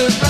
the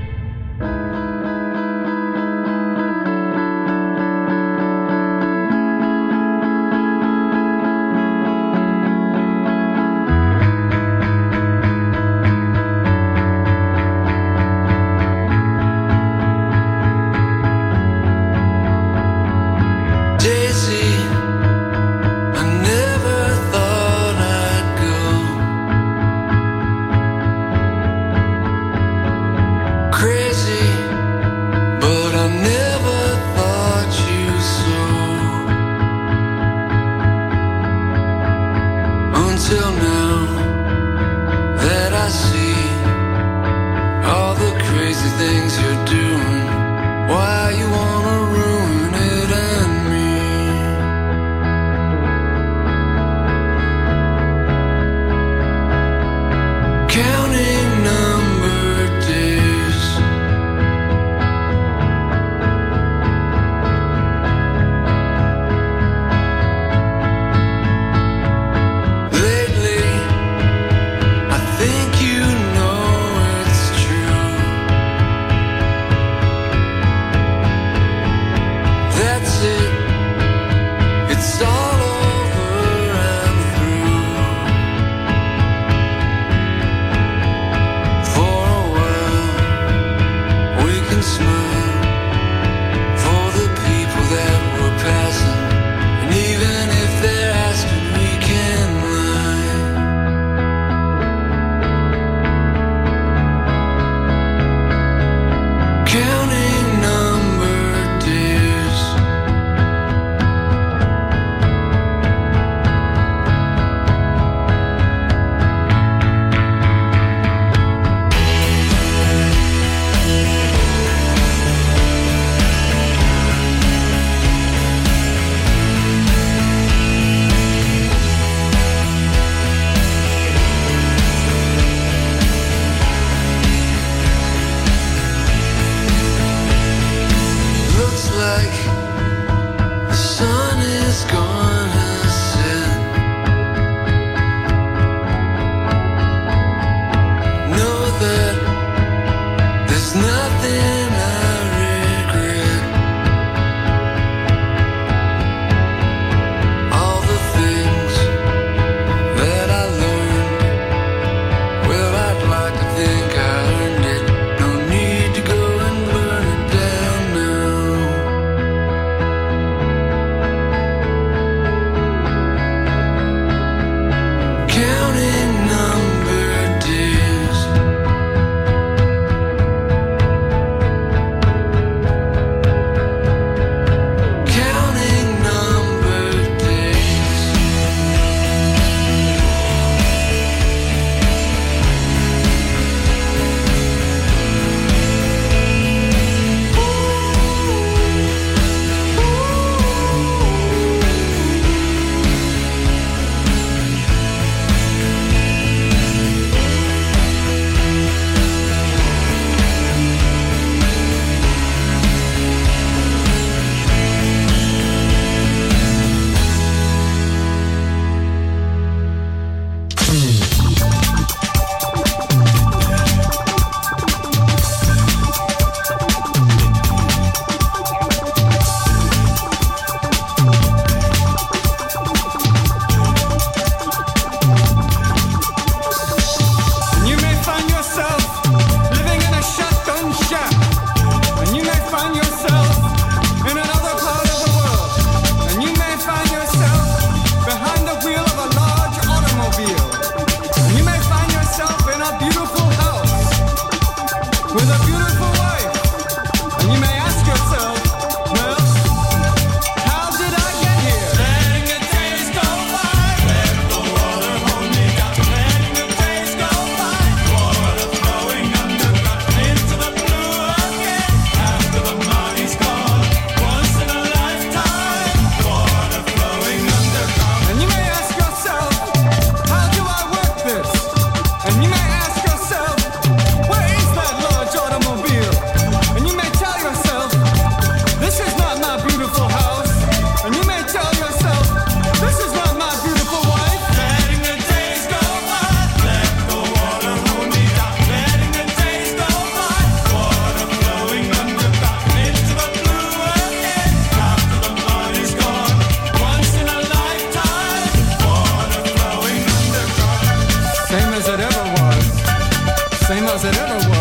wasn't ever was.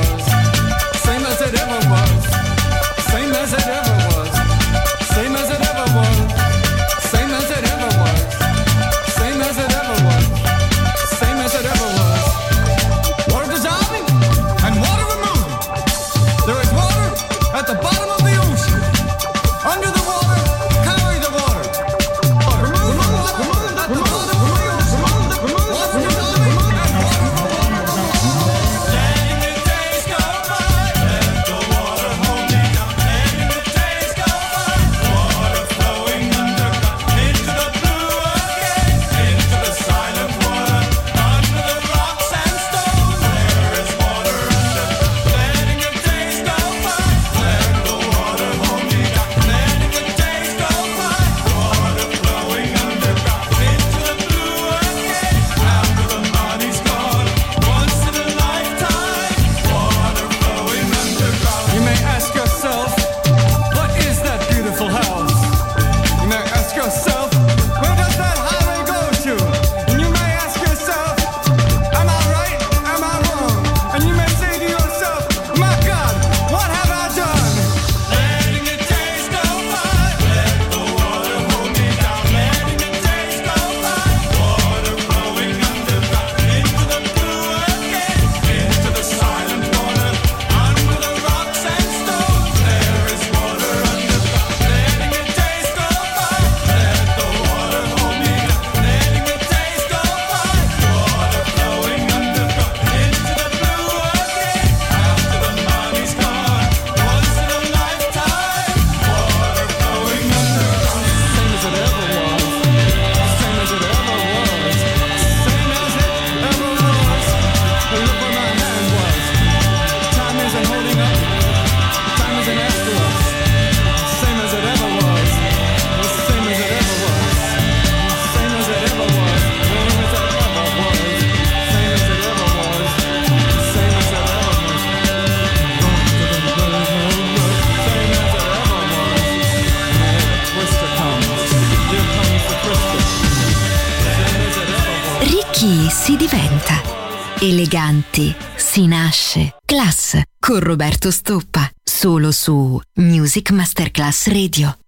con Roberto Stoppa, solo su Music Masterclass Radio.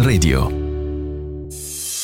Radio.